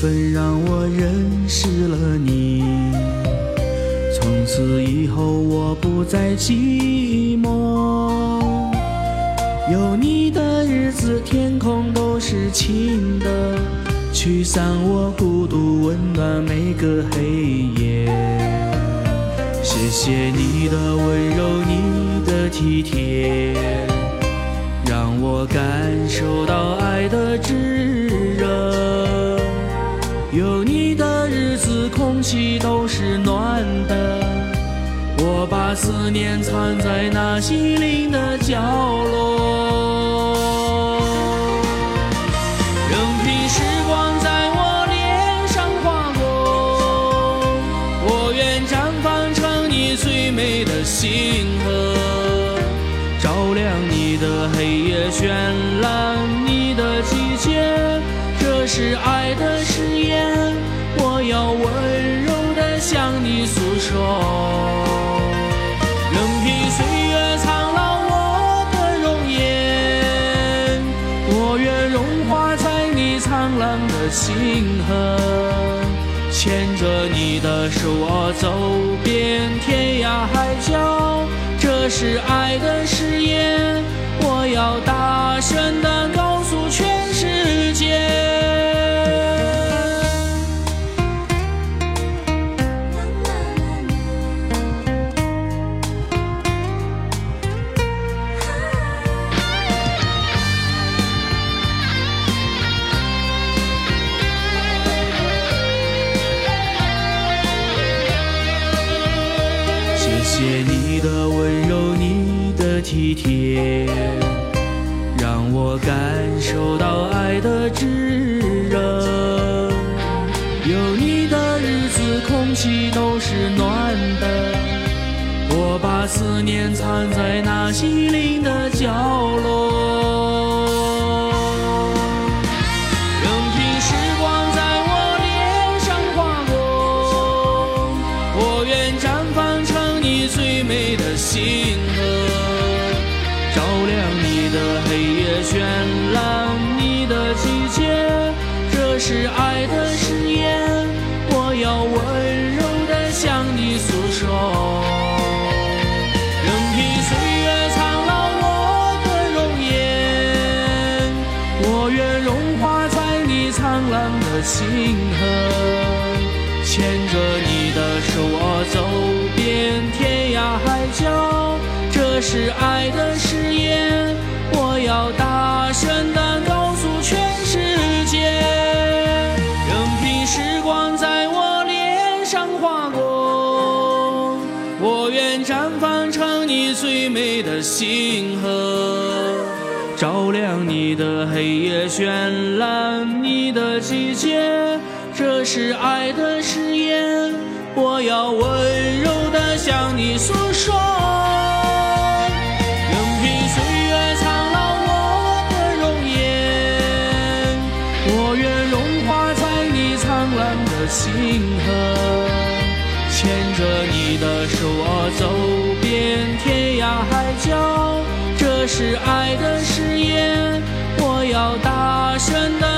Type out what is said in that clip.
分让我认识了你，从此以后我不再寂寞。有你的日子，天空都是晴的，驱散我孤独，温暖每个黑夜。谢谢你的温柔，你的体贴，让我感受到爱的炙热。有你的日子，空气都是暖的。我把思念藏在那心灵的角落，任凭时光在我脸上划过，我愿绽放成你最美的星河，照亮你的黑夜，绚烂你的季节，是爱的誓言，我要温柔地向你诉说。任凭岁月苍老我的容颜，我愿融化在你苍狼的心河，牵着你的手，我走遍天涯海角，这是爱的誓言，我要大声地告谢你的温柔，你的体贴，让我感受到爱的炙热。有你的日子，空气都是暖的。我把思念藏在那心灵的角落。星河，照亮你的黑夜，绚烂你的季节，这是爱的誓言，我要温柔地向你诉说。任凭岁月苍老我的容颜，我愿融化在你苍狼的星河，牵着你的手，我走遍天涯海角，这是爱的誓言，我要大声地告诉全世界。任凭时光在我脸上划过，我愿绽放成你最美的星河，照亮你的黑夜，绚烂你的季节，这是爱的誓言，我要温柔地向你诉说。任凭岁月苍老我的容颜，我愿融化在你灿烂的星河，牵着你的手，我走遍天涯海角，这是爱的誓言，我要大声地